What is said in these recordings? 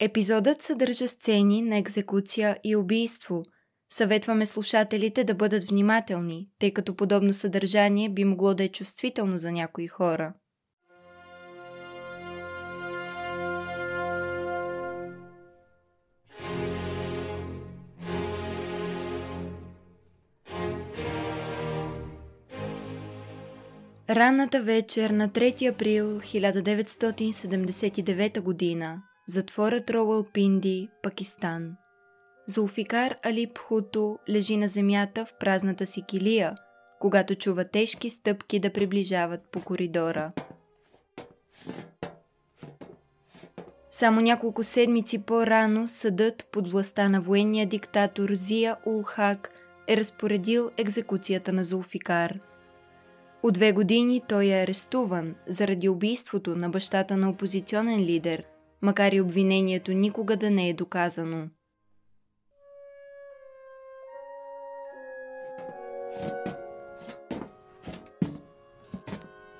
Епизодът съдържа сцени на екзекуция и убийство. Съветваме слушателите да бъдат внимателни, тъй като подобно съдържание би могло да е чувствително за някои хора. Ранната вечер на 3 април 1979 година затворът Роуъл Пинди, Пакистан. Зулфикар Алип Хуто лежи на земята в празната си килия, когато чува тежки стъпки да приближават по коридора. Само няколко седмици по-рано съдът под властта на военния диктатор Зия Улхак е разпоредил екзекуцията на Зулфикар – от две години той е арестуван заради убийството на бащата на опозиционен лидер, макар и обвинението никога да не е доказано.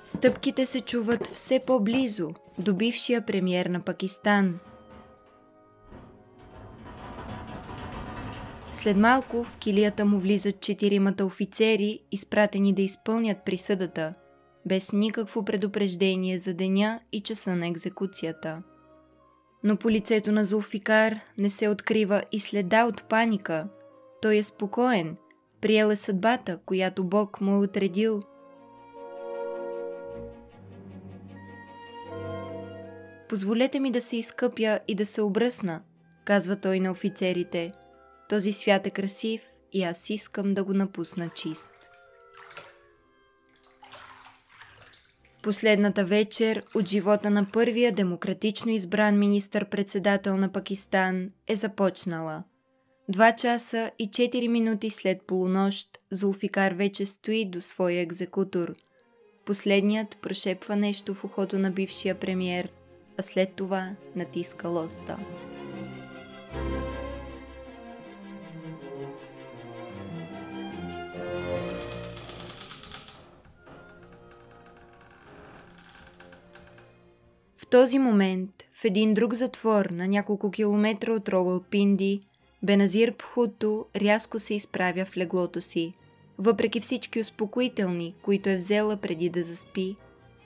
Стъпките се чуват все по-близо до бившия премьер на Пакистан – След малко в килията му влизат четиримата офицери, изпратени да изпълнят присъдата, без никакво предупреждение за деня и часа на екзекуцията. Но по лицето на Зулфикар не се открива и следа от паника. Той е спокоен, приел е съдбата, която Бог му е отредил. Позволете ми да се изкъпя и да се обръсна, казва той на офицерите – този свят е красив и аз искам да го напусна чист. Последната вечер от живота на първия демократично избран министър-председател на Пакистан е започнала. Два часа и 4 минути след полунощ Зулфикар вече стои до своя екзекутор. Последният прошепва нещо в ухото на бившия премьер, а след това натиска лоста. В този момент, в един друг затвор на няколко километра от Пинди, Беназир Пхуто рязко се изправя в леглото си. Въпреки всички успокоителни, които е взела преди да заспи,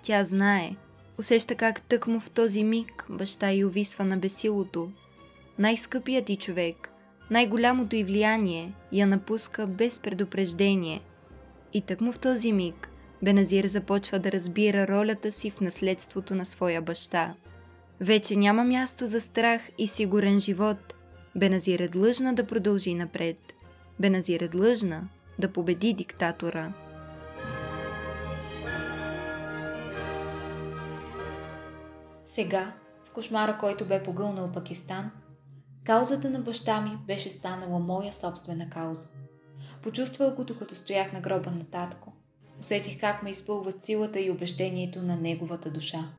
тя знае, усеща как тъкмо в този миг баща й увисва на бесилото. Най-скъпият ти човек, най-голямото й влияние я напуска без предупреждение. И тъкмо в този миг Беназир започва да разбира ролята си в наследството на своя баща. Вече няма място за страх и сигурен живот. Беназир е длъжна да продължи напред. Беназир е длъжна да победи диктатора. Сега, в кошмара, който бе погълнал Пакистан, каузата на баща ми беше станала моя собствена кауза. Почувствах го, докато стоях на гроба на татко. Усетих как ме изпълват силата и убеждението на неговата душа.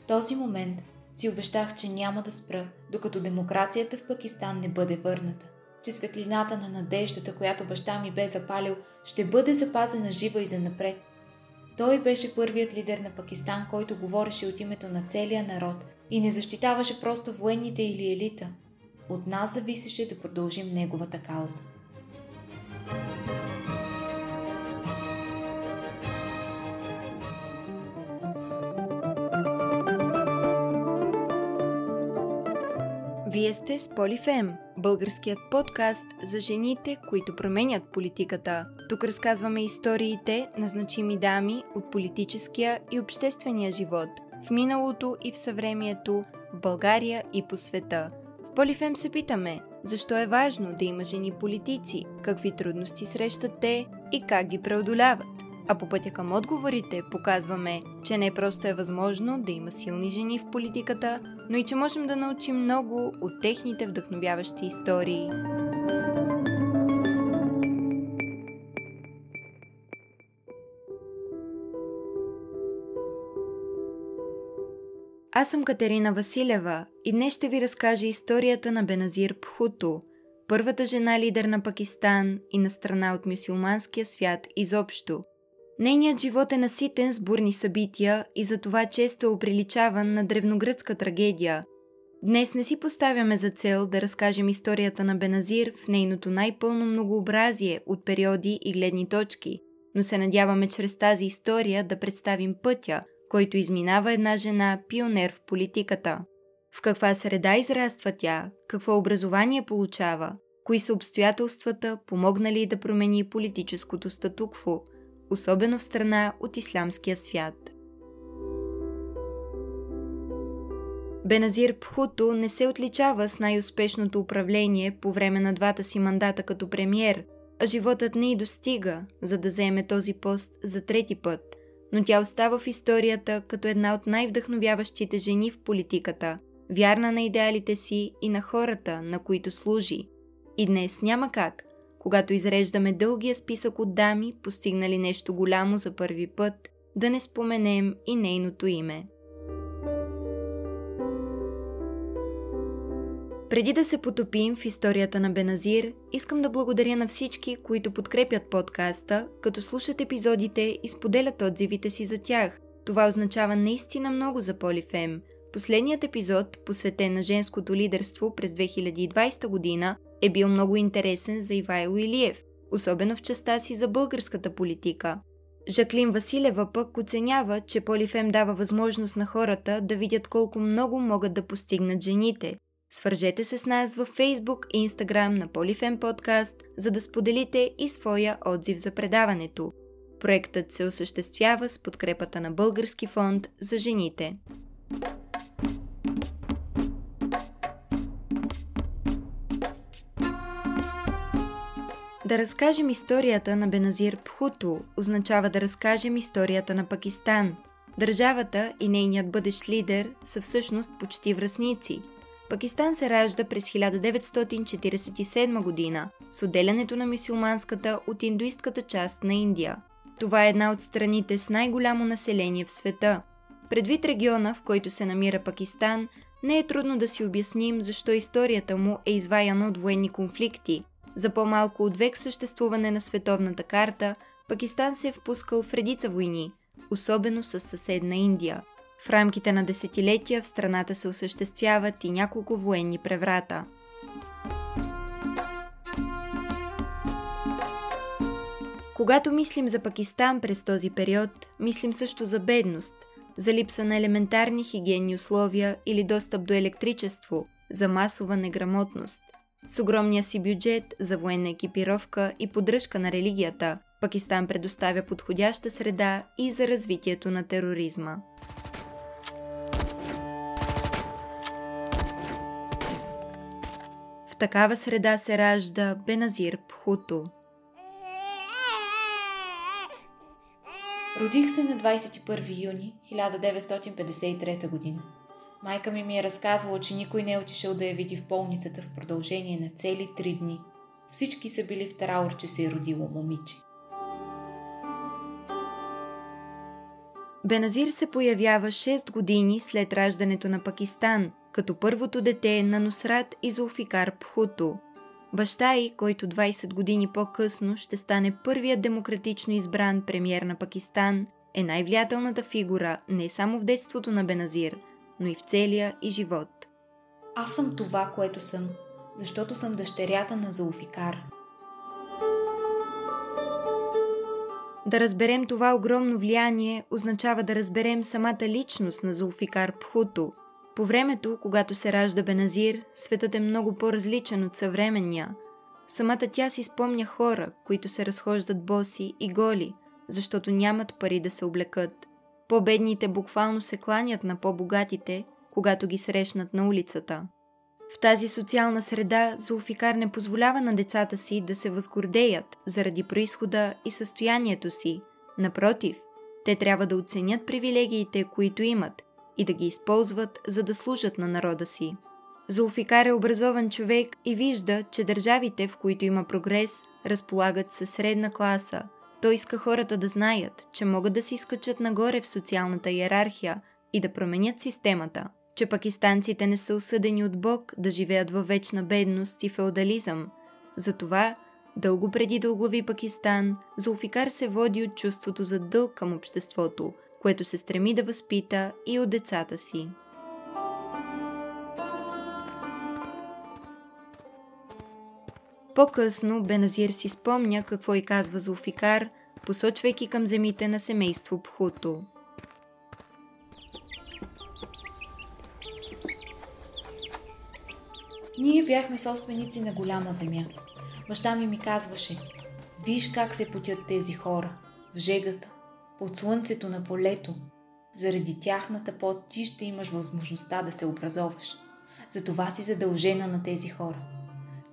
В този момент си обещах, че няма да спра, докато демокрацията в Пакистан не бъде върната. Че светлината на надеждата, която баща ми бе запалил, ще бъде запазена жива и занапред. Той беше първият лидер на Пакистан, който говореше от името на целия народ и не защитаваше просто военните или елита. От нас зависеше да продължим неговата кауза. Вие сте с Полифем, българският подкаст за жените, които променят политиката. Тук разказваме историите на значими дами от политическия и обществения живот, в миналото и в съвремието, в България и по света. В Полифем се питаме, защо е важно да има жени политици, какви трудности срещат те и как ги преодоляват. А по пътя към отговорите показваме, че не просто е възможно да има силни жени в политиката, но и че можем да научим много от техните вдъхновяващи истории. Аз съм Катерина Василева и днес ще ви разкажа историята на Беназир Пхуто, първата жена лидер на Пакистан и на страна от мюсюлманския свят изобщо – Нейният живот е наситен с бурни събития и затова често е оприличаван на древногръцка трагедия. Днес не си поставяме за цел да разкажем историята на Беназир в нейното най-пълно многообразие от периоди и гледни точки, но се надяваме чрез тази история да представим пътя, който изминава една жена пионер в политиката. В каква среда израства тя, какво образование получава, кои са обстоятелствата, помогнали да промени политическото статукво, особено в страна от ислямския свят. Беназир Пхуто не се отличава с най-успешното управление по време на двата си мандата като премьер, а животът не й достига, за да заеме този пост за трети път, но тя остава в историята като една от най-вдъхновяващите жени в политиката, вярна на идеалите си и на хората, на които служи. И днес няма как, когато изреждаме дългия списък от дами, постигнали нещо голямо за първи път, да не споменем и нейното име. Преди да се потопим в историята на Беназир, искам да благодаря на всички, които подкрепят подкаста, като слушат епизодите и споделят отзивите си за тях. Това означава наистина много за Полифем. Последният епизод, посветен на женското лидерство през 2020 година, е бил много интересен за Ивайло Илиев, особено в частта си за българската политика. Жаклин Василева пък оценява, че Полифем дава възможност на хората да видят колко много могат да постигнат жените – Свържете се с нас във Facebook и Instagram на Polyfem Podcast, за да споделите и своя отзив за предаването. Проектът се осъществява с подкрепата на Български фонд за жените. Да разкажем историята на Беназир Пхуто означава да разкажем историята на Пакистан. Държавата и нейният бъдещ лидер са всъщност почти връзници – Пакистан се ражда през 1947 година с отделянето на мисюлманската от индуистката част на Индия. Това е една от страните с най-голямо население в света. Предвид региона, в който се намира Пакистан, не е трудно да си обясним защо историята му е изваяна от военни конфликти. За по-малко от век съществуване на световната карта, Пакистан се е впускал в редица войни, особено с съседна Индия – в рамките на десетилетия в страната се осъществяват и няколко военни преврата. Когато мислим за Пакистан през този период, мислим също за бедност, за липса на елементарни хигиенни условия или достъп до електричество, за масова неграмотност. С огромния си бюджет за военна екипировка и поддръжка на религията, Пакистан предоставя подходяща среда и за развитието на тероризма. такава среда се ражда Беназир Пхуто. Родих се на 21 юни 1953 година. Майка ми ми е разказвала, че никой не е отишъл да я види в болницата в продължение на цели три дни. Всички са били в траур, че се е родило момиче. Беназир се появява 6 години след раждането на Пакистан като първото дете на Нусрат и Зулфикар Пхуто. Баща й, който 20 години по-късно ще стане първият демократично избран премьер на Пакистан, е най-влиятелната фигура не само в детството на Беназир, но и в целия и живот. Аз съм това, което съм, защото съм дъщерята на Зулфикар. Да разберем това огромно влияние означава да разберем самата личност на Зулфикар Пхуто – по времето, когато се ражда Беназир, светът е много по-различен от съвременния. Самата тя си спомня хора, които се разхождат боси и голи, защото нямат пари да се облекат. По-бедните буквално се кланят на по-богатите, когато ги срещнат на улицата. В тази социална среда Зулфикар не позволява на децата си да се възгордеят заради происхода и състоянието си. Напротив, те трябва да оценят привилегиите, които имат и да ги използват, за да служат на народа си. Зулфикар е образован човек и вижда, че държавите, в които има прогрес, разполагат със средна класа. Той иска хората да знаят, че могат да се изкачат нагоре в социалната иерархия и да променят системата, че пакистанците не са осъдени от Бог да живеят във вечна бедност и феодализъм. Затова, дълго преди да оглави Пакистан, Зулфикар се води от чувството за дълг към обществото – което се стреми да възпита и от децата си. По-късно Беназир си спомня какво и казва Зулфикар, посочвайки към земите на семейство Пхуто. Ние бяхме собственици на голяма земя. Баща ми ми казваше, виж как се потят тези хора, в жегата, под слънцето на полето. Заради тяхната пот ти ще имаш възможността да се образоваш. Затова си задължена на тези хора.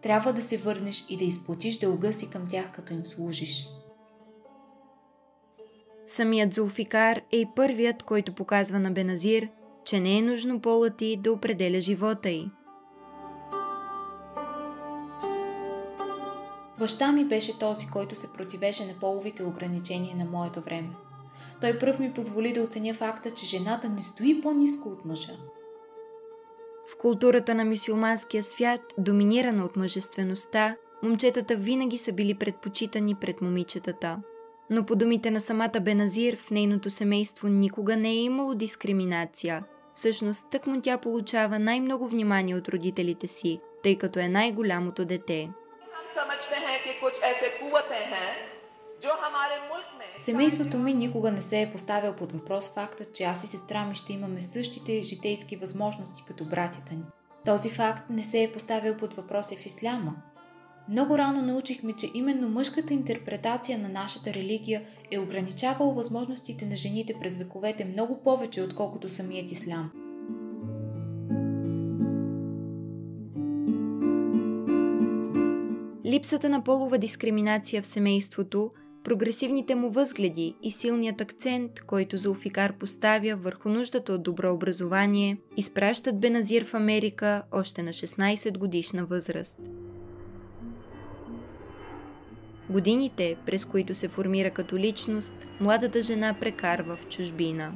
Трябва да се върнеш и да изплатиш дълга си към тях, като им служиш. Самият Зулфикар е и първият, който показва на Беназир, че не е нужно полът ти да определя живота й. Баща ми беше този, който се противеше на половите ограничения на моето време. Той пръв ми позволи да оценя факта, че жената не стои по-низко от мъжа. В културата на мюсюлманския свят, доминирана от мъжествеността, момчетата винаги са били предпочитани пред момичетата. Но по думите на самата Беназир, в нейното семейство никога не е имало дискриминация. Всъщност, тъкмо тя получава най-много внимание от родителите си, тъй като е най-голямото дете. В семейството ми никога не се е поставил под въпрос факта, че аз и сестра ми ще имаме същите житейски възможности като братята ни. Този факт не се е поставил под въпрос и в исляма. Много рано научихме, че именно мъжката интерпретация на нашата религия е ограничавала възможностите на жените през вековете много повече, отколкото самият ислям – Липсата на полова дискриминация в семейството, прогресивните му възгледи и силният акцент, който Зулфикар поставя върху нуждата от добро образование, изпращат Беназир в Америка още на 16 годишна възраст. Годините, през които се формира като личност, младата жена прекарва в чужбина.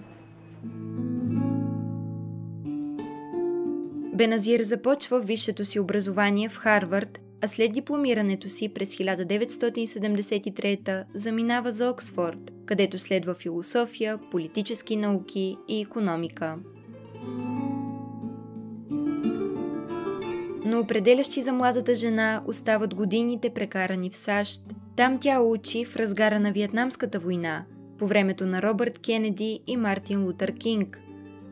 Беназир започва висшето си образование в Харвард а след дипломирането си през 1973 заминава за Оксфорд, където следва философия, политически науки и економика. Но определящи за младата жена остават годините прекарани в САЩ. Там тя учи в разгара на Виетнамската война, по времето на Робърт Кенеди и Мартин Лутър Кинг.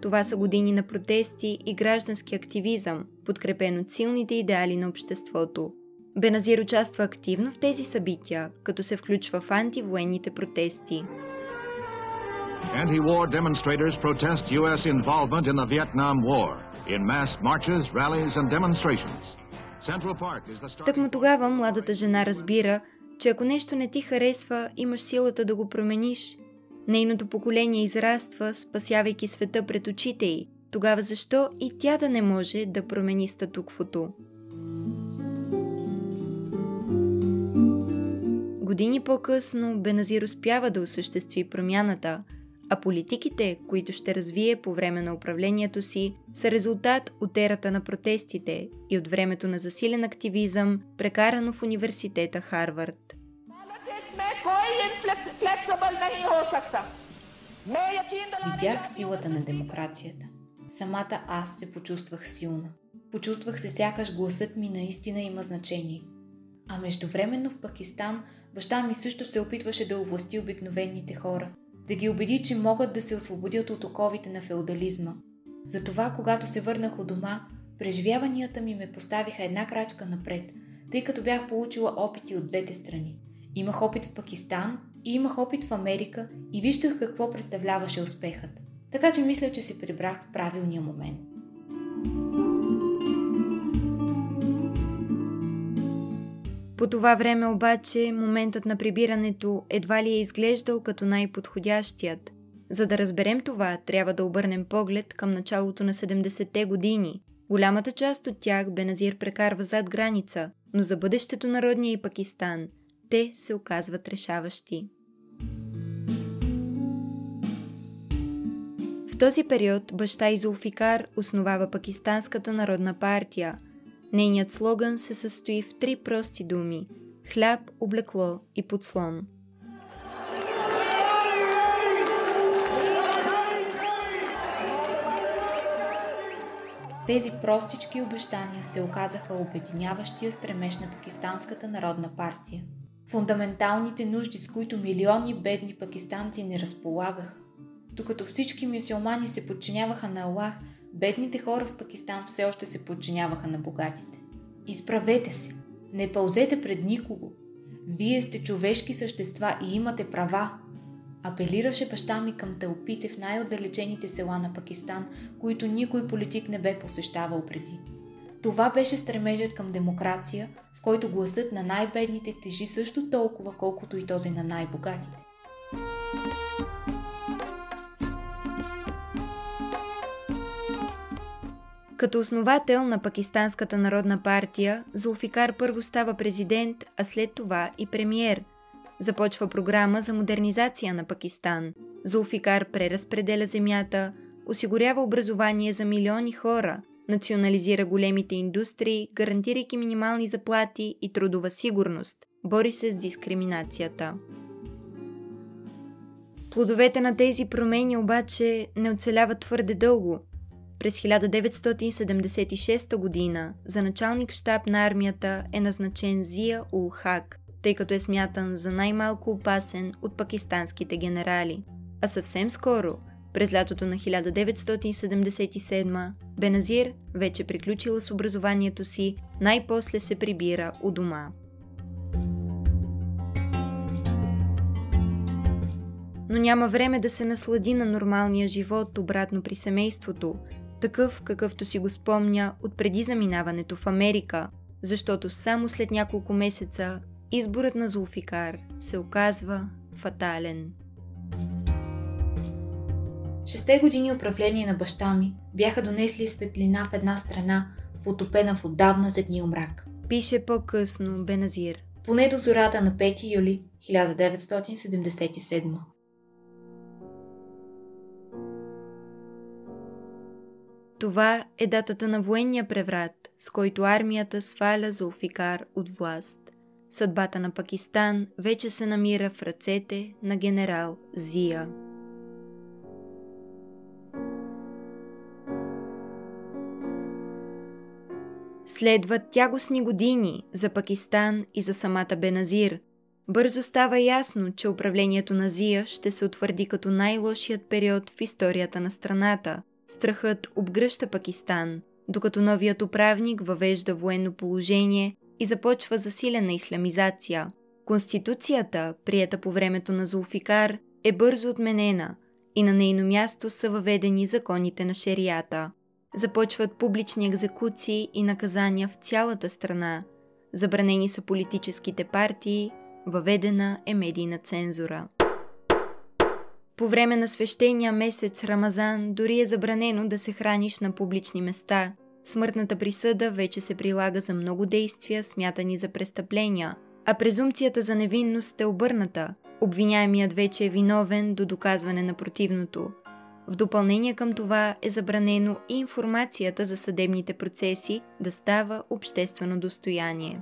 Това са години на протести и граждански активизъм, подкрепен от силните идеали на обществото. Беназир участва активно в тези събития, като се включва в антивоенните протести. Anti-war demonstrators protest U.S. involvement in the Vietnam War in mass marches, rallies and demonstrations. Тъкмо тогава младата жена разбира, че ако нещо не ти харесва, имаш силата да го промениш. Нейното поколение израства, спасявайки света пред очите й. Тогава защо и тя да не може да промени статуквото? Години по-късно Беназир успява да осъществи промяната, а политиките, които ще развие по време на управлението си, са резултат от ерата на протестите и от времето на засилен активизъм, прекарано в университета Харвард. Видях силата на демокрацията. Самата аз се почувствах силна. Почувствах се сякаш гласът ми наистина има значение. А междувременно в Пакистан Баща ми също се опитваше да овласти обикновените хора, да ги убеди, че могат да се освободят от оковите на феодализма. Затова, когато се върнах от дома, преживяванията ми ме поставиха една крачка напред, тъй като бях получила опити от двете страни. Имах опит в Пакистан и имах опит в Америка и виждах какво представляваше успехът. Така че мисля, че се прибрах в правилния момент. По това време обаче моментът на прибирането едва ли е изглеждал като най-подходящият. За да разберем това, трябва да обърнем поглед към началото на 70-те години. Голямата част от тях Беназир прекарва зад граница, но за бъдещето на родния и Пакистан те се оказват решаващи. В този период баща Изулфикар основава Пакистанската народна партия – Нейният слоган се състои в три прости думи – хляб, облекло и подслон. Тези простички обещания се оказаха обединяващия стремеж на Пакистанската народна партия. Фундаменталните нужди, с които милиони бедни пакистанци не разполагаха. Докато всички мюсюлмани се подчиняваха на Аллах, бедните хора в Пакистан все още се подчиняваха на богатите. Изправете се! Не пълзете пред никого! Вие сте човешки същества и имате права, апелираше баща ми към тълпите в най-отдалечените села на Пакистан, които никой политик не бе посещавал преди. Това беше стремежът към демокрация, който гласът на най-бедните тежи също толкова, колкото и този на най-богатите. Като основател на Пакистанската народна партия, Зулфикар първо става президент, а след това и премиер – Започва програма за модернизация на Пакистан. Зулфикар преразпределя земята, осигурява образование за милиони хора, национализира големите индустрии, гарантирайки минимални заплати и трудова сигурност, бори се с дискриминацията. Плодовете на тези промени обаче не оцеляват твърде дълго. През 1976 година за началник штаб на армията е назначен Зия Улхак, тъй като е смятан за най-малко опасен от пакистанските генерали. А съвсем скоро, през лятото на 1977, Беназир, вече приключила с образованието си, най-после се прибира у дома. Но няма време да се наслади на нормалния живот обратно при семейството, такъв какъвто си го спомня от преди заминаването в Америка, защото само след няколко месеца изборът на Зулфикар се оказва фатален. Шесте години управление на баща ми бяха донесли светлина в една страна, потопена в отдавна задния мрак. Пише по-късно Беназир. Поне до зората на 5 юли 1977. Това е датата на военния преврат, с който армията сваля Зулфикар от власт. Съдбата на Пакистан вече се намира в ръцете на генерал Зия. Следват тягостни години за Пакистан и за самата Беназир. Бързо става ясно, че управлението на Зия ще се утвърди като най-лошият период в историята на страната. Страхът обгръща Пакистан, докато новият управник въвежда военно положение и започва засилена исламизация. Конституцията, прията по времето на Зулфикар, е бързо отменена и на нейно място са въведени законите на шерията. Започват публични екзекуции и наказания в цялата страна. Забранени са политическите партии, въведена е медийна цензура. По време на свещения месец Рамазан дори е забранено да се храниш на публични места – Смъртната присъда вече се прилага за много действия, смятани за престъпления, а презумпцията за невинност е обърната. Обвиняемият вече е виновен до доказване на противното. В допълнение към това е забранено и информацията за съдебните процеси да става обществено достояние.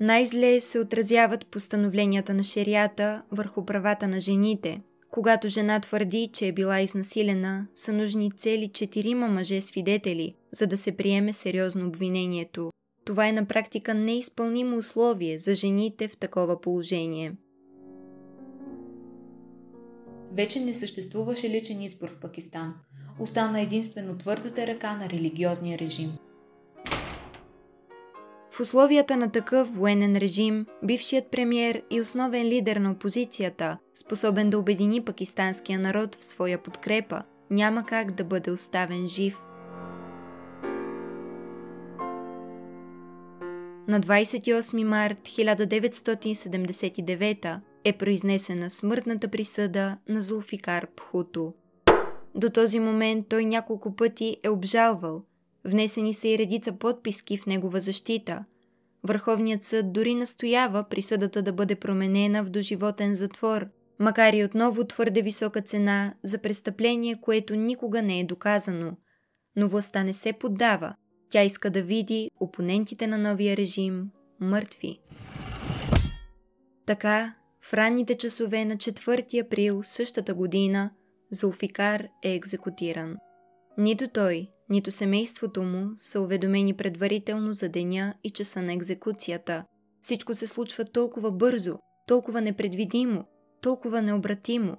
Най-зле се отразяват постановленията на шерията върху правата на жените – когато жена твърди, че е била изнасилена, са нужни цели четирима мъже свидетели, за да се приеме сериозно обвинението. Това е на практика неизпълнимо условие за жените в такова положение. Вече не съществуваше личен избор в Пакистан. Остана единствено твърдата ръка на религиозния режим – в условията на такъв военен режим, бившият премьер и основен лидер на опозицията, способен да обедини пакистанския народ в своя подкрепа, няма как да бъде оставен жив. На 28 март 1979 е произнесена смъртната присъда на Зулфикар Пхуто. До този момент той няколко пъти е обжалвал – Внесени са и редица подписки в негова защита. Върховният съд дори настоява присъдата да бъде променена в доживотен затвор, макар и отново твърде висока цена за престъпление, което никога не е доказано. Но властта не се поддава. Тя иска да види опонентите на новия режим мъртви. Така, в ранните часове на 4 април същата година – Зулфикар е екзекутиран. Нито той, нито семейството му са уведомени предварително за деня и часа на екзекуцията. Всичко се случва толкова бързо, толкова непредвидимо, толкова необратимо.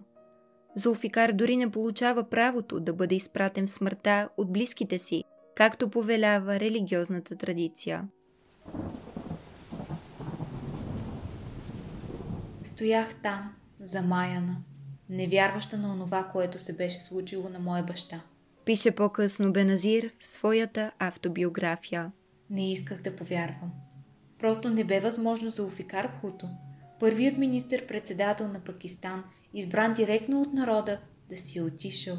Зулфикар дори не получава правото да бъде изпратен в смъртта от близките си, както повелява религиозната традиция. Стоях там, замаяна, невярваща на онова, което се беше случило на моя баща. Пише по-късно Беназир в своята автобиография. Не исках да повярвам. Просто не бе възможно за Офикар Бхуто, първият министр-председател на Пакистан, избран директно от народа, да си е отишъл.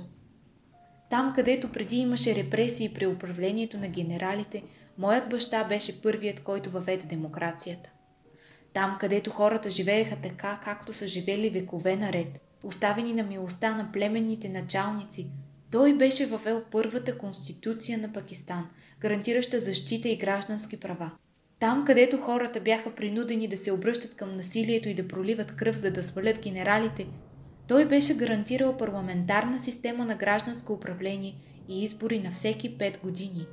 Там, където преди имаше репресии при управлението на генералите, моят баща беше първият, който въведе демокрацията. Там, където хората живееха така, както са живели векове наред, оставени на милостта на племенните началници, той беше въвел първата конституция на Пакистан, гарантираща защита и граждански права. Там, където хората бяха принудени да се обръщат към насилието и да проливат кръв, за да свалят генералите, той беше гарантирал парламентарна система на гражданско управление и избори на всеки пет години.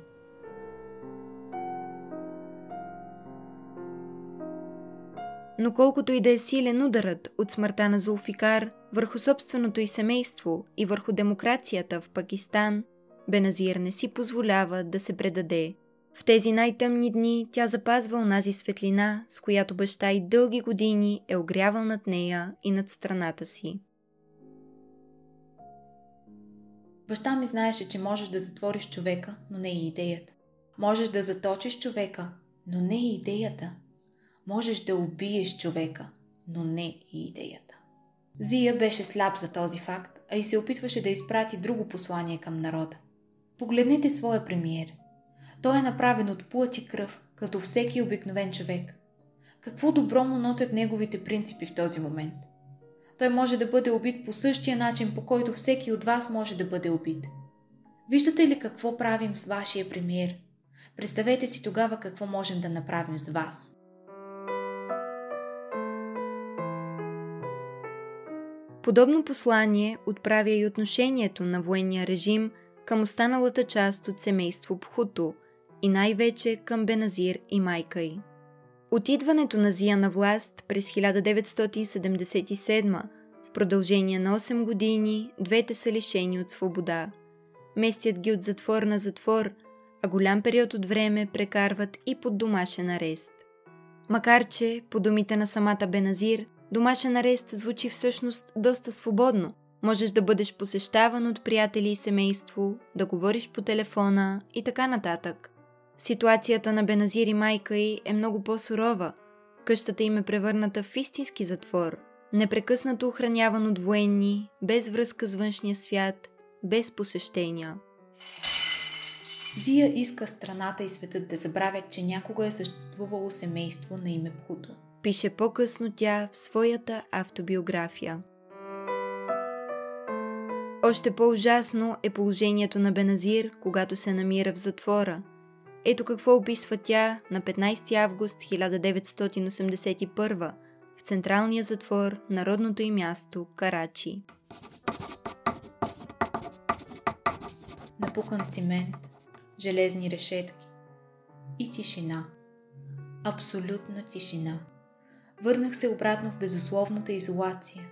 Но колкото и да е силен ударът от смъртта на Зулфикар върху собственото й семейство и върху демокрацията в Пакистан, Беназир не си позволява да се предаде. В тези най-тъмни дни тя запазва онази светлина, с която баща и дълги години е огрявал над нея и над страната си. Баща ми знаеше, че можеш да затвориш човека, но не и идеята. Можеш да заточиш човека, но не и идеята. Можеш да убиеш човека, но не и идеята. Зия беше слаб за този факт, а и се опитваше да изпрати друго послание към народа. Погледнете своя премиер. Той е направен от плът и кръв, като всеки обикновен човек. Какво добро му носят неговите принципи в този момент – той може да бъде убит по същия начин, по който всеки от вас може да бъде убит. Виждате ли какво правим с вашия премиер? Представете си тогава какво можем да направим с вас. Подобно послание отправя и отношението на военния режим към останалата част от семейство Пхуто и най-вече към Беназир и майка й. От идването на Зия на власт през 1977 в продължение на 8 години двете са лишени от свобода. Местят ги от затвор на затвор, а голям период от време прекарват и под домашен арест. Макар че, по думите на самата Беназир, домашен арест звучи всъщност доста свободно. Можеш да бъдеш посещаван от приятели и семейство, да говориш по телефона и така нататък. Ситуацията на Беназир и майка й е много по-сурова. Къщата им е превърната в истински затвор, непрекъснато охраняван от военни, без връзка с външния свят, без посещения. Зия иска страната и светът да забравят, че някога е съществувало семейство на име Пхуто. Пише по-късно тя в своята автобиография. Още по-ужасно е положението на Беназир, когато се намира в затвора – ето какво описва тя на 15 август 1981 в централния затвор на родното й място Карачи. Напукан цимент, железни решетки и тишина. Абсолютна тишина. Върнах се обратно в безусловната изолация.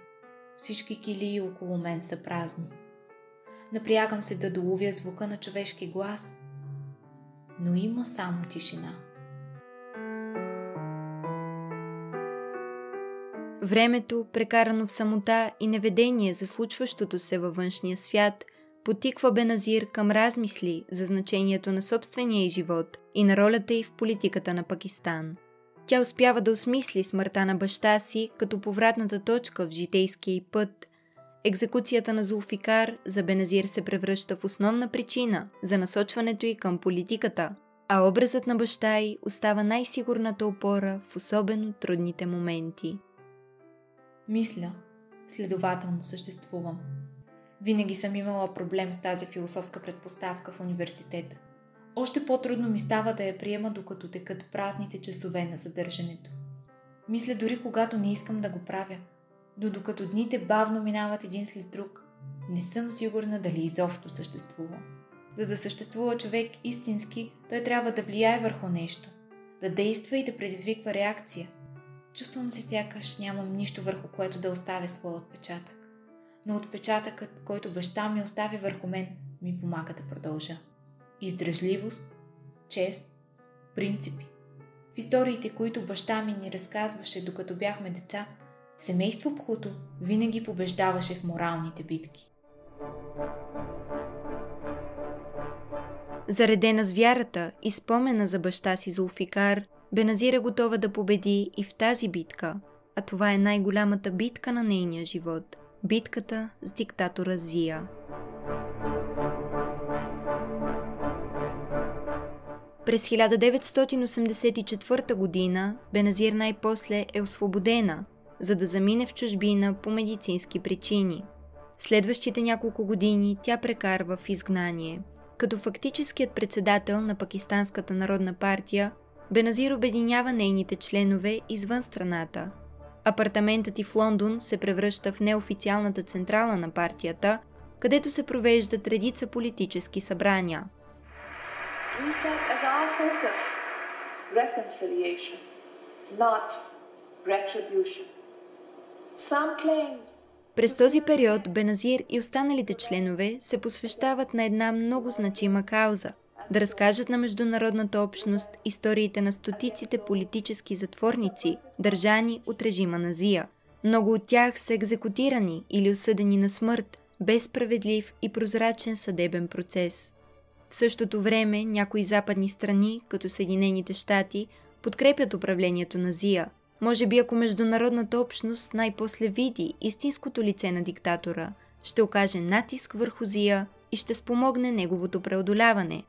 Всички килии около мен са празни. Напрягам се да доловя звука на човешки глас – но има само тишина. Времето, прекарано в самота и неведение за случващото се във външния свят, потиква Беназир към размисли за значението на собствения й живот и на ролята й в политиката на Пакистан. Тя успява да осмисли смъртта на баща си като повратната точка в житейския й път Екзекуцията на Зулфикар за Беназир се превръща в основна причина за насочването й към политиката, а образът на баща й остава най-сигурната опора в особено трудните моменти. Мисля, следователно съществувам. Винаги съм имала проблем с тази философска предпоставка в университета. Още по-трудно ми става да я приема, докато текат празните часове на задържането. Мисля дори когато не искам да го правя – но докато дните бавно минават един след друг, Не съм сигурна дали изобщо съществува. За да съществува човек истински, той трябва да влияе върху нещо, да действа и да предизвиква реакция. Чувствам се сякаш нямам нищо върху което да оставя своя отпечатък. Но отпечатъкът, който баща ми остави върху мен, ми помага да продължа. Издръжливост, чест, принципи. В историите, които баща ми ни разказваше докато бяхме деца, семейство Пхуто винаги побеждаваше в моралните битки. Заредена с вярата и спомена за баща си Зулфикар, Беназира готова да победи и в тази битка, а това е най-голямата битка на нейния живот – битката с диктатора Зия. През 1984 година Беназир най-после е освободена, за да замине в чужбина по медицински причини. Следващите няколко години тя прекарва в изгнание. Като фактическият председател на Пакистанската народна партия, Беназир обединява нейните членове извън страната. Апартаментът и в Лондон се превръща в неофициалната централа на партията, където се провеждат редица политически събрания – not retribution. През този период Беназир и останалите членове се посвещават на една много значима кауза – да разкажат на международната общност историите на стотиците политически затворници, държани от режима на Зия. Много от тях са екзекутирани или осъдени на смърт, без справедлив и прозрачен съдебен процес. В същото време някои западни страни, като Съединените щати, подкрепят управлението на Зия. Може би ако международната общност най-после види истинското лице на диктатора, ще окаже натиск върху Зия и ще спомогне неговото преодоляване.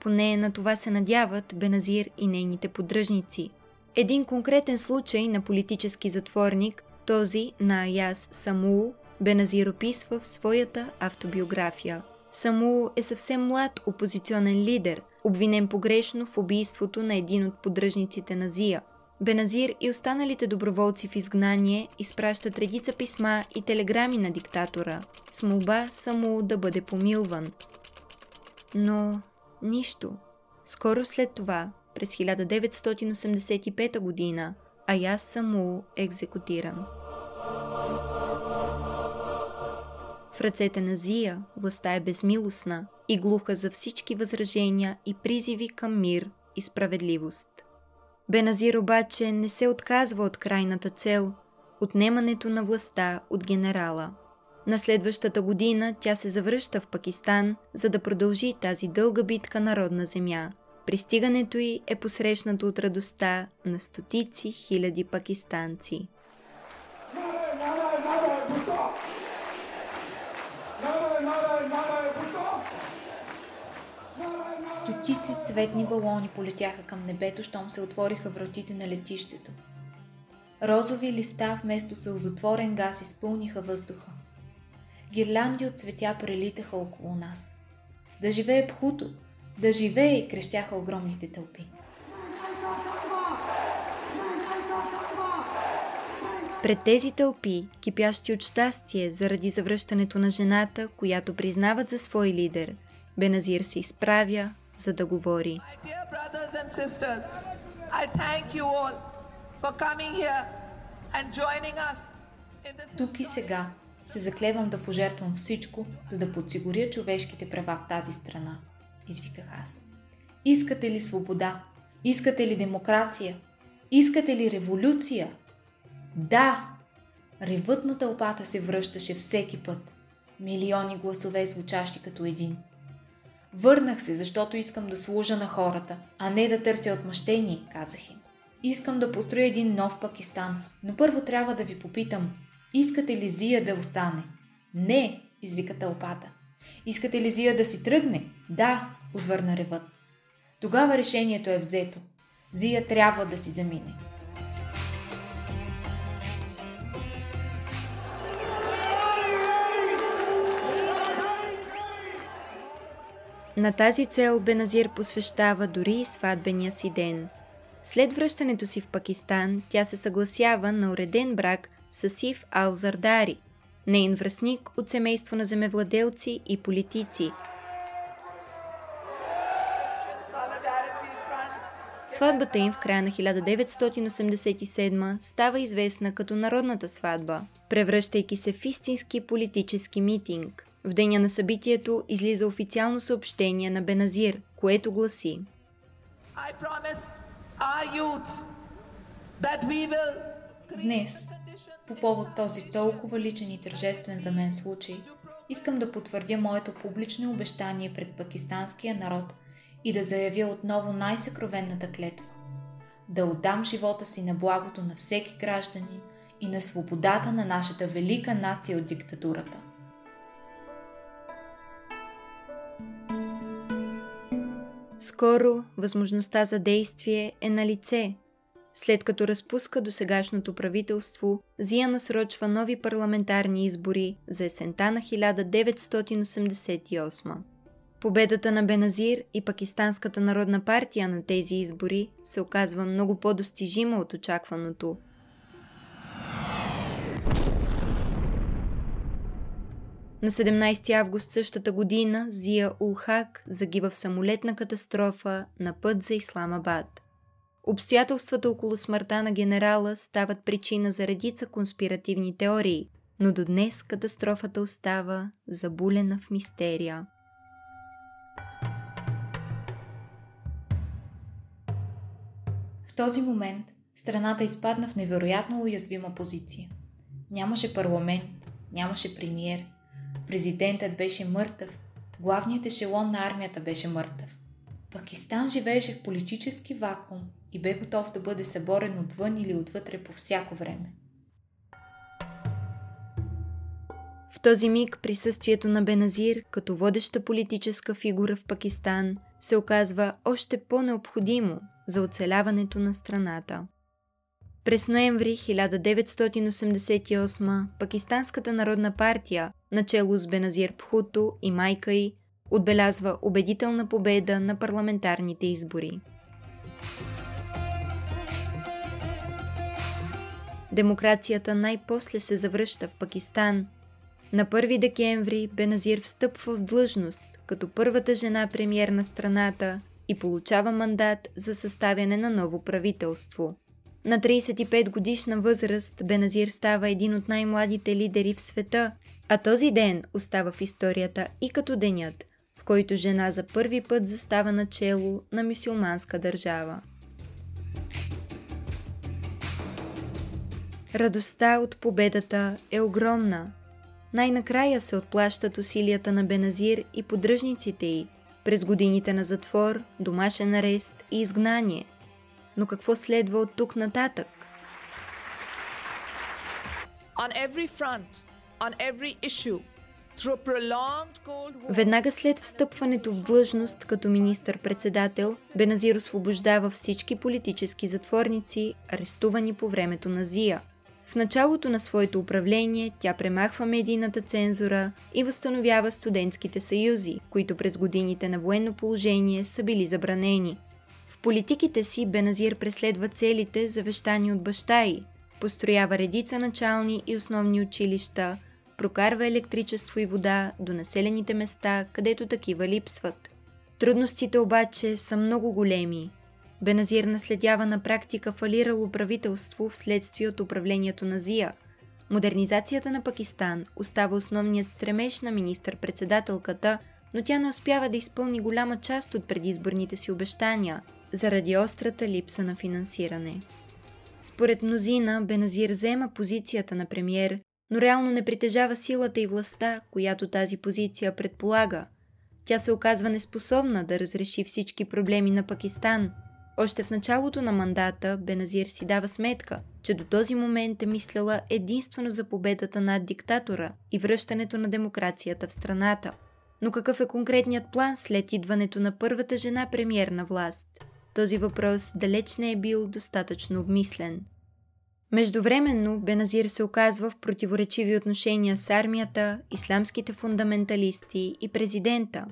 Поне на това се надяват Беназир и нейните поддръжници. Един конкретен случай на политически затворник, този на Аяс Самуу, Беназир описва в своята автобиография – Само е съвсем млад опозиционен лидер, обвинен погрешно в убийството на един от поддръжниците на Зия. Беназир и останалите доброволци в изгнание изпращат редица писма и телеграми на диктатора с молба само да бъде помилван. Но нищо. Скоро след това, през 1985 година, Аяс Саму е екзекутиран. В ръцете на Зия властта е безмилостна и глуха за всички възражения и призиви към мир и справедливост. Беназир обаче не се отказва от крайната цел – отнемането на властта от генерала. На следващата година тя се завръща в Пакистан, за да продължи тази дълга битка на родна земя. Пристигането й е посрещнато от радостта на стотици хиляди пакистанци. Стотици цветни балони полетяха към небето, щом се отвориха вратите на летището. Розови листа вместо сълзотворен газ изпълниха въздуха. Гирлянди от цветя прелитаха около нас. Да живее Пхуто! Да живее! крещяха огромните тълпи. Пред тези тълпи, кипящи от щастие заради завръщането на жената, която признават за свой лидер, Беназир се изправя, за да говори. Тук и сега се заклевам да пожертвам всичко, за да подсигуря човешките права в тази страна, извиках аз. Искате ли свобода? Искате ли демокрация? Искате ли революция? Да! Ревът на тълпата се връщаше всеки път. Милиони гласове звучащи като един – Върнах се, защото искам да служа на хората, а не да търся отмъщение, казах им. Искам да построя един нов Пакистан, но първо трябва да ви попитам, искате ли Зия да остане? Не, извика тълпата. Искате ли Зия да си тръгне? Да, отвърна ревът. Тогава решението е взето. Зия трябва да си замине. На тази цел Беназир посвещава дори и сватбения си ден. След връщането си в Пакистан, тя се съгласява на уреден брак с Сиф Ал-Зардари, нейн връзник от семейство на земевладелци и политици. Сватбата им в края на 1987 става известна като Народната сватба, превръщайки се в истински политически митинг. В деня на събитието излиза официално съобщение на Беназир, което гласи Днес, по повод този толкова личен и тържествен за мен случай, искам да потвърдя моето публично обещание пред пакистанския народ и да заявя отново най-съкровенната клетва. Да отдам живота си на благото на всеки гражданин и на свободата на нашата велика нация от диктатурата. Скоро възможността за действие е на лице. След като разпуска до сегашното правителство, Зия насрочва нови парламентарни избори за есента на 1988. Победата на Беназир и Пакистанската народна партия на тези избори се оказва много по-достижима от очакваното. На 17 август същата година Зия Улхак загива в самолетна катастрофа на път за Исламабад. Обстоятелствата около смъртта на генерала стават причина за редица конспиративни теории, но до днес катастрофата остава забулена в мистерия. В този момент страната изпадна в невероятно уязвима позиция. Нямаше парламент, нямаше премиер, президентът беше мъртъв, главният ешелон на армията беше мъртъв. Пакистан живееше в политически вакуум и бе готов да бъде съборен отвън или отвътре по всяко време. В този миг присъствието на Беназир като водеща политическа фигура в Пакистан се оказва още по-необходимо за оцеляването на страната. През ноември 1988 Пакистанската народна партия, начало с Беназир Пхуто и майка й, отбелязва убедителна победа на парламентарните избори. Демокрацията най-после се завръща в Пакистан. На 1 декември Беназир встъпва в длъжност като първата жена премьер на страната и получава мандат за съставяне на ново правителство. На 35 годишна възраст Беназир става един от най-младите лидери в света, а този ден остава в историята и като денят, в който жена за първи път застава начело на мюсюлманска държава. Радостта от победата е огромна. Най-накрая се отплащат усилията на Беназир и поддръжниците й през годините на затвор, домашен арест и изгнание. Но какво следва от тук нататък? Веднага след встъпването в длъжност като министър-председател, Беназир освобождава всички политически затворници, арестувани по времето на Зия. В началото на своето управление тя премахва медийната цензура и възстановява студентските съюзи, които през годините на военно положение са били забранени. Политиките си Беназир преследва целите, завещани от баща й, построява редица начални и основни училища, прокарва електричество и вода до населените места, където такива липсват. Трудностите обаче са много големи Беназир наследява на практика фалирало правителство вследствие от управлението на Зия. Модернизацията на Пакистан остава основният стремеж на министър-председателката, но тя не успява да изпълни голяма част от предизборните си обещания, заради острата липса на финансиране. Според мнозина, Беназир взема позицията на премьер, но реално не притежава силата и властта, която тази позиция предполага. Тя се оказва неспособна да разреши всички проблеми на Пакистан – още в началото на мандата Беназир си дава сметка, че до този момент е мисляла единствено за победата над диктатора и връщането на демокрацията в страната. Но какъв е конкретният план след идването на първата жена премьер на власт? Този въпрос далеч не е бил достатъчно обмислен. Междувременно Беназир се оказва в противоречиви отношения с армията, исламските фундаменталисти и президента.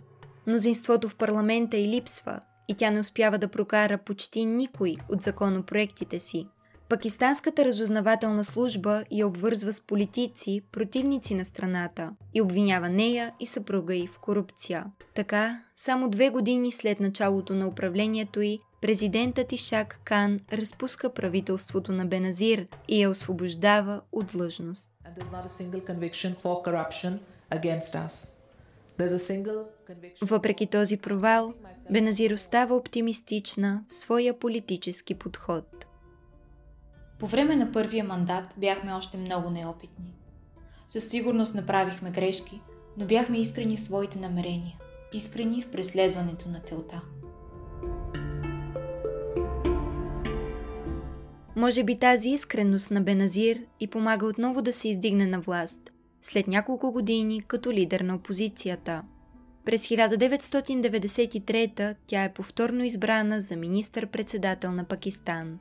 Мнозинството в парламента и липсва, и тя не успява да прокара почти никой от законопроектите си. Пакистанската разузнавателна служба я обвързва с политици, противници на страната и обвинява нея и съпруга й в корупция. Така, само две години след началото на управлението й, президентът Ишак Кан разпуска правителството на Беназир и я освобождава от длъжност. Въпреки този провал, Беназир остава оптимистична в своя политически подход. По време на първия мандат бяхме още много неопитни. Със сигурност направихме грешки, но бяхме искрени в своите намерения, искрени в преследването на целта. Може би тази искреност на Беназир и помага отново да се издигне на власт, след няколко години като лидер на опозицията. През 1993 тя е повторно избрана за министър-председател на Пакистан.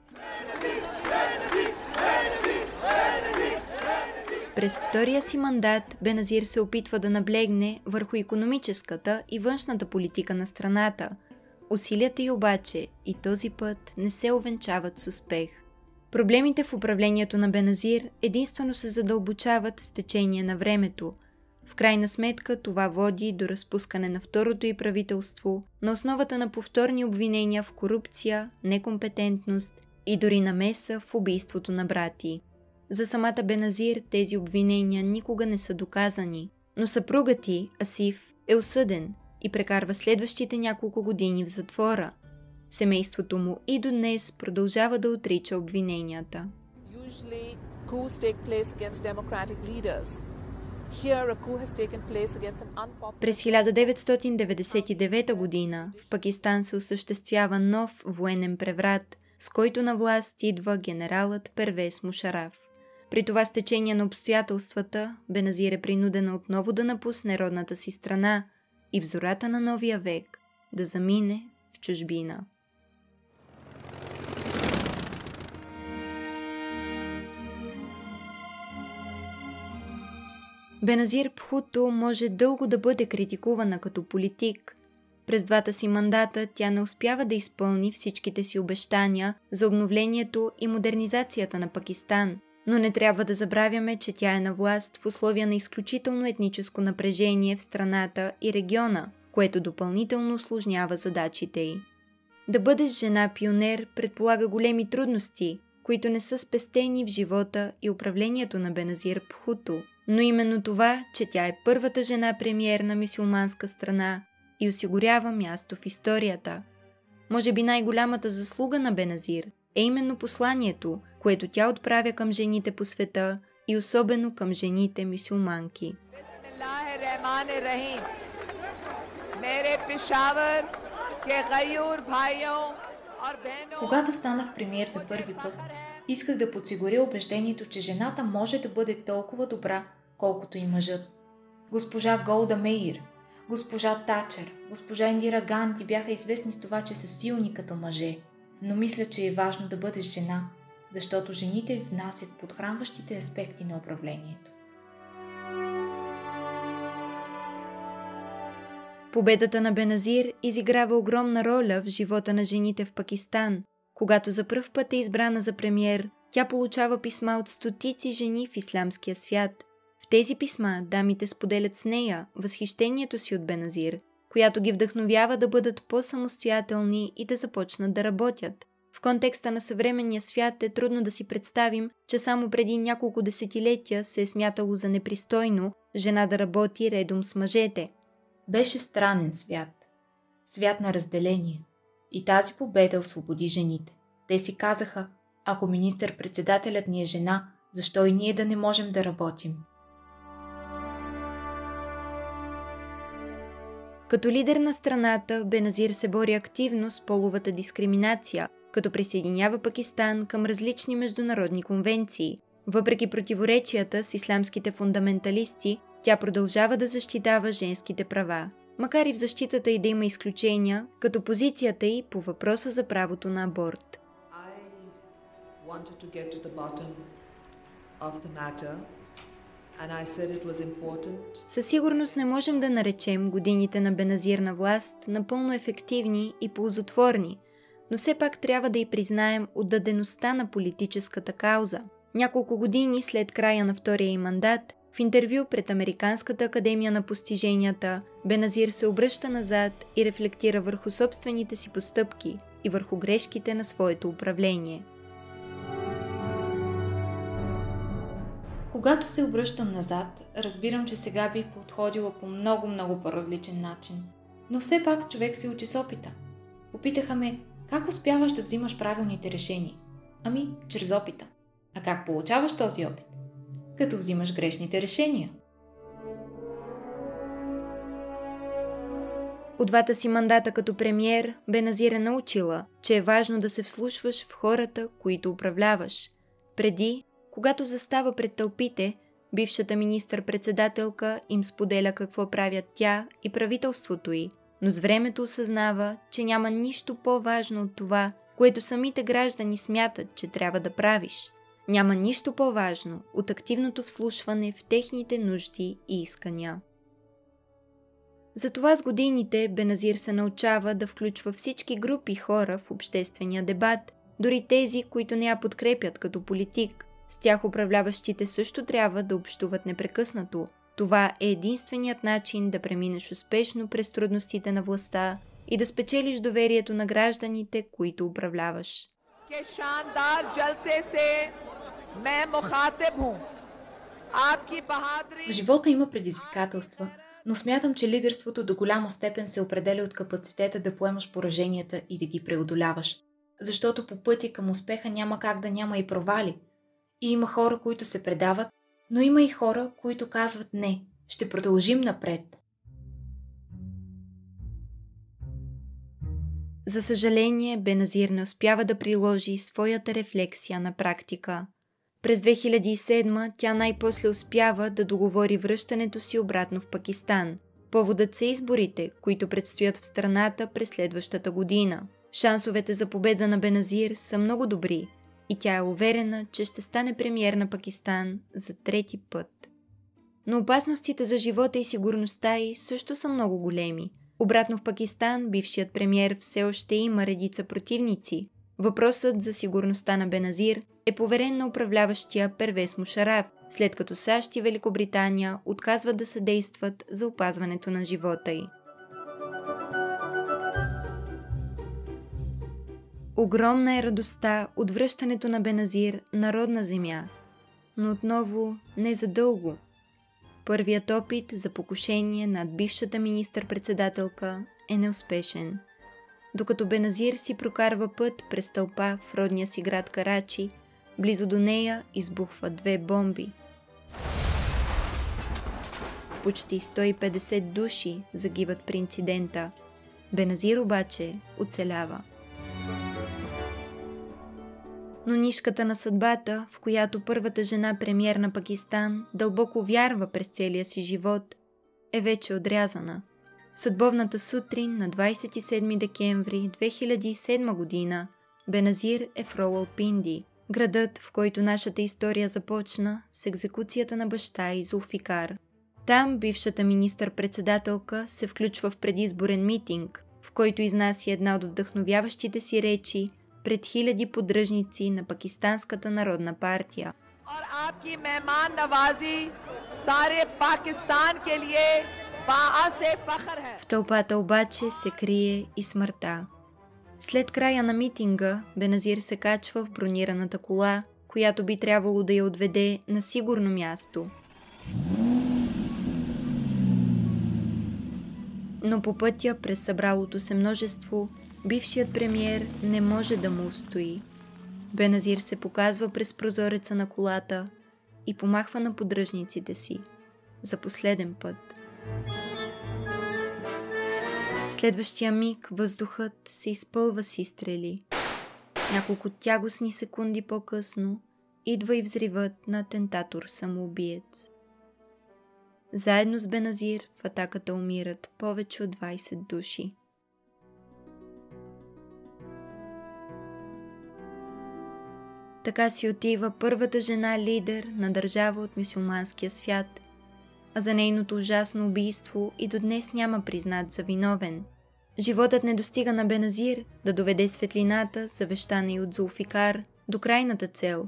През втория си мандат Беназир се опитва да наблегне върху економическата и външната политика на страната. Усилията й обаче и този път не се овенчават с успех. Проблемите в управлението на Беназир единствено се задълбочават с течение на времето. В крайна сметка това води до разпускане на второто и правителство на основата на повторни обвинения в корупция, некомпетентност и дори намеса в убийството на брати. За самата Беназир тези обвинения никога не са доказани, но съпругът ти, Асиф, е осъден и прекарва следващите няколко години в затвора. Семейството му и до днес продължава да отрича обвиненията. През 1999 година в Пакистан се осъществява нов военен преврат, с който на власт идва генералът Первес Мушараф. При това стечение на обстоятелствата, Беназир е принудена отново да напусне родната си страна и в зората на новия век да замине в чужбина. Беназир Пхуто може дълго да бъде критикувана като политик. През двата си мандата тя не успява да изпълни всичките си обещания за обновлението и модернизацията на Пакистан – но не трябва да забравяме, че тя е на власт в условия на изключително етническо напрежение в страната и региона, което допълнително осложнява задачите й. Да бъдеш жена пионер предполага големи трудности, които не са спестени в живота и управлението на Беназир Пхуто, но именно това, че тя е първата жена премьер на мисюлманска страна и осигурява място в историята. Може би най-голямата заслуга на Беназир е именно посланието, което тя отправя към жените по света и особено към жените мюсюлманки. Когато станах премиер за първи път, исках да подсигуря убеждението, че жената може да бъде толкова добра, колкото и мъжът. Госпожа Голда Мейер, госпожа Тачер, госпожа Индира Ганти бяха известни с това, че са силни като мъже. Но мисля, че е важно да бъдеш жена, защото жените внасят подхранващите аспекти на управлението. Победата на Беназир изиграва огромна роля в живота на жените в Пакистан. Когато за пръв път е избрана за премьер, тя получава писма от стотици жени в исламския свят. В тези писма дамите споделят с нея възхищението си от Беназир, която ги вдъхновява да бъдат по-самостоятелни и да започнат да работят. В контекста на съвременния свят е трудно да си представим, че само преди няколко десетилетия се е смятало за непристойно жена да работи редом с мъжете. Беше странен свят. Свят на разделение. И тази победа освободи жените. Те си казаха, ако министър-председателят ни е жена, защо и ние да не можем да работим? Като лидер на страната, Беназир се бори активно с половата дискриминация, като присъединява Пакистан към различни международни конвенции. Въпреки противоречията с исламските фундаменталисти, тя продължава да защитава женските права, макар и в защитата й да има изключения, като позицията й по въпроса за правото на аборт. Със сигурност не можем да наречем годините на Беназир на власт напълно ефективни и ползотворни, но все пак трябва да й признаем отдадеността на политическата кауза. Няколко години след края на втория й мандат, в интервю пред Американската академия на постиженията, Беназир се обръща назад и рефлектира върху собствените си постъпки и върху грешките на своето управление. Когато се обръщам назад, разбирам, че сега бих подходила по много-много по-различен начин. Но все пак човек се учи с опита. Попитаха ме, как успяваш да взимаш правилните решения? Ами, чрез опита. А как получаваш този опит? Като взимаш грешните решения. От двата си мандата като премьер, Беназир е научила, че е важно да се вслушваш в хората, които управляваш. Преди, когато застава пред тълпите, бившата министър-председателка им споделя какво правят тя и правителството й, но с времето осъзнава, че няма нищо по-важно от това, което самите граждани смятат, че трябва да правиш. Няма нищо по-важно от активното вслушване в техните нужди и искания. Затова с годините Беназир се научава да включва всички групи хора в обществения дебат, дори тези, които не я подкрепят като политик. С тях управляващите също трябва да общуват непрекъснато. Това е единственият начин да преминеш успешно през трудностите на властта и да спечелиш доверието на гражданите, които управляваш. В живота има предизвикателства, но смятам, че лидерството до голяма степен се определя от капацитета да поемаш пораженията и да ги преодоляваш. Защото по пътя към успеха няма как да няма и провали. И има хора, които се предават, но има и хора, които казват не, ще продължим напред. За съжаление, Беназир не успява да приложи своята рефлексия на практика. През 2007 тя най-после успява да договори връщането си обратно в Пакистан. Поводът са изборите, които предстоят в страната през следващата година. Шансовете за победа на Беназир са много добри и тя е уверена, че ще стане премьер на Пакистан за трети път. Но опасностите за живота и сигурността й също са много големи. Обратно в Пакистан, бившият премьер все още има редица противници. Въпросът за сигурността на Беназир е поверен на управляващия Первес Мушараф, след като САЩ и Великобритания отказват да съдействат за опазването на живота й. Огромна е радостта от връщането на Беназир на родна земя, но отново не за дълго. Първият опит за покушение над бившата министър-председателка е неуспешен. Докато Беназир си прокарва път през тълпа в родния си град Карачи, Близо до нея избухват две бомби. Почти 150 души загиват при инцидента. Беназир обаче оцелява. Но нишката на съдбата, в която първата жена премьер на Пакистан дълбоко вярва през целия си живот, е вече отрязана. В съдбовната сутрин на 27 декември 2007 година Беназир е в Роуал Пинди – градът, в който нашата история започна с екзекуцията на баща и Зулфикар. Там бившата министър-председателка се включва в предизборен митинг, в който изнася една от вдъхновяващите си речи пред хиляди поддръжници на Пакистанската народна партия. В тълпата обаче се крие и смъртта. След края на митинга, Беназир се качва в бронираната кола, която би трябвало да я отведе на сигурно място. Но по пътя през събралото се множество, бившият премьер не може да му устои. Беназир се показва през прозореца на колата и помахва на поддръжниците си за последен път следващия миг въздухът се изпълва с изстрели. Няколко тягостни секунди по-късно идва и взривът на атентатор-самоубиец. Заедно с Беназир в атаката умират повече от 20 души. Така си отива първата жена лидер на държава от мюсюлманския свят – а за нейното ужасно убийство и до днес няма признат за виновен. Животът не достига на Беназир да доведе светлината, съвещана и от Зулфикар, до крайната цел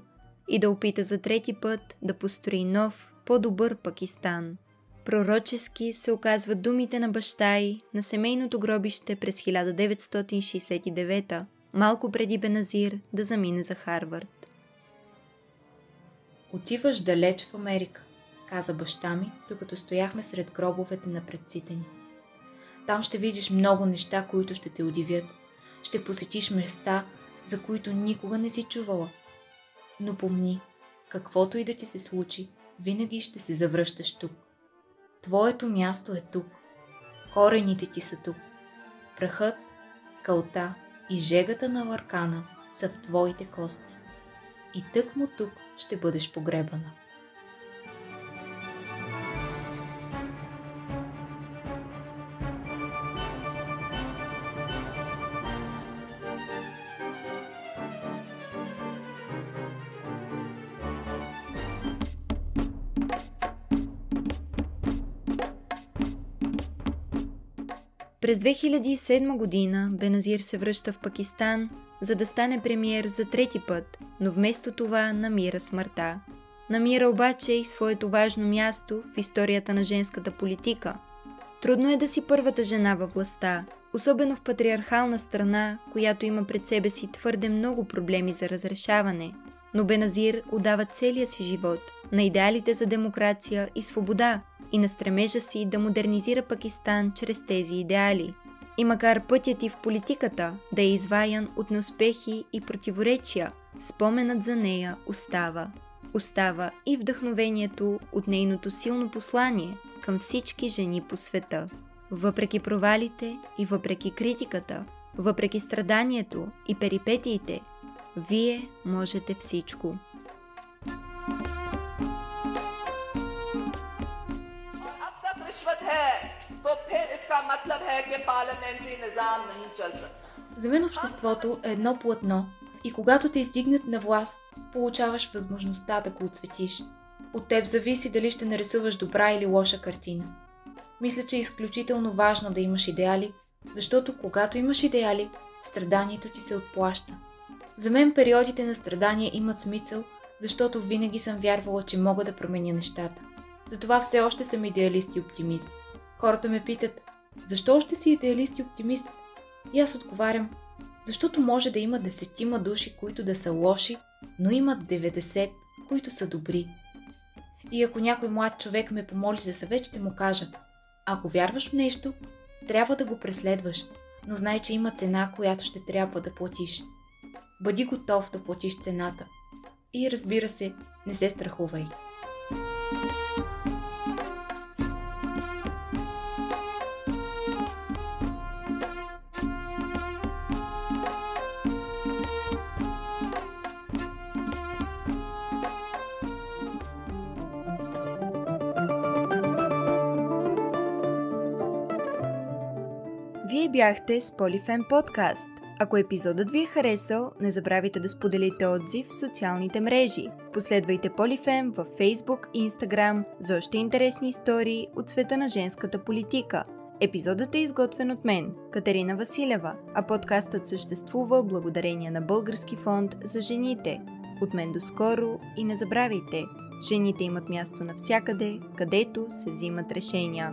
и да опита за трети път да построи нов, по-добър Пакистан. Пророчески се оказват думите на баща й на семейното гробище през 1969 малко преди Беназир да замине за Харвард. Отиваш далеч в Америка, каза баща ми, докато стояхме сред гробовете на предците ни. Там ще видиш много неща, които ще те удивят. Ще посетиш места, за които никога не си чувала. Но помни, каквото и да ти се случи, винаги ще се завръщаш тук. Твоето място е тук. Корените ти са тук. Прахът, кълта и жегата на ларкана са в твоите кости. И тък му тук ще бъдеш погребана. През 2007 година Беназир се връща в Пакистан, за да стане премиер за трети път, но вместо това намира смъртта. Намира обаче и своето важно място в историята на женската политика. Трудно е да си първата жена във властта, особено в патриархална страна, която има пред себе си твърде много проблеми за разрешаване. Но Беназир отдава целия си живот на идеалите за демокрация и свобода и на стремежа си да модернизира Пакистан чрез тези идеали. И макар пътят и в политиката да е изваян от неуспехи и противоречия, споменът за нея остава. Остава и вдъхновението от нейното силно послание към всички жени по света. Въпреки провалите и въпреки критиката, въпреки страданието и перипетиите, вие можете всичко. За мен обществото е едно платно и когато те издигнат на власт, получаваш възможността да го отсветиш. От теб зависи дали ще нарисуваш добра или лоша картина. Мисля, че е изключително важно да имаш идеали, защото когато имаш идеали, страданието ти се отплаща. За мен периодите на страдания имат смисъл, защото винаги съм вярвала, че мога да променя нещата. Затова все още съм идеалист и оптимист. Хората ме питат, защо още си идеалист и оптимист? И аз отговарям, защото може да има десетима души, които да са лоши, но имат 90, които са добри. И ако някой млад човек ме помоли за съвет, ще му кажа, ако вярваш в нещо, трябва да го преследваш, но знай, че има цена, която ще трябва да платиш. Бъди готов да платиш цената. И разбира се, не се страхувай. Вие бяхте с Полифен подкаст. Ако епизодът ви е харесал, не забравяйте да споделите отзив в социалните мрежи. Последвайте Полифем във Facebook и Instagram за още интересни истории от света на женската политика. Епизодът е изготвен от мен, Катерина Василева, а подкастът съществува благодарение на Български фонд за жените. От мен до скоро и не забравяйте, жените имат място навсякъде, където се взимат решения.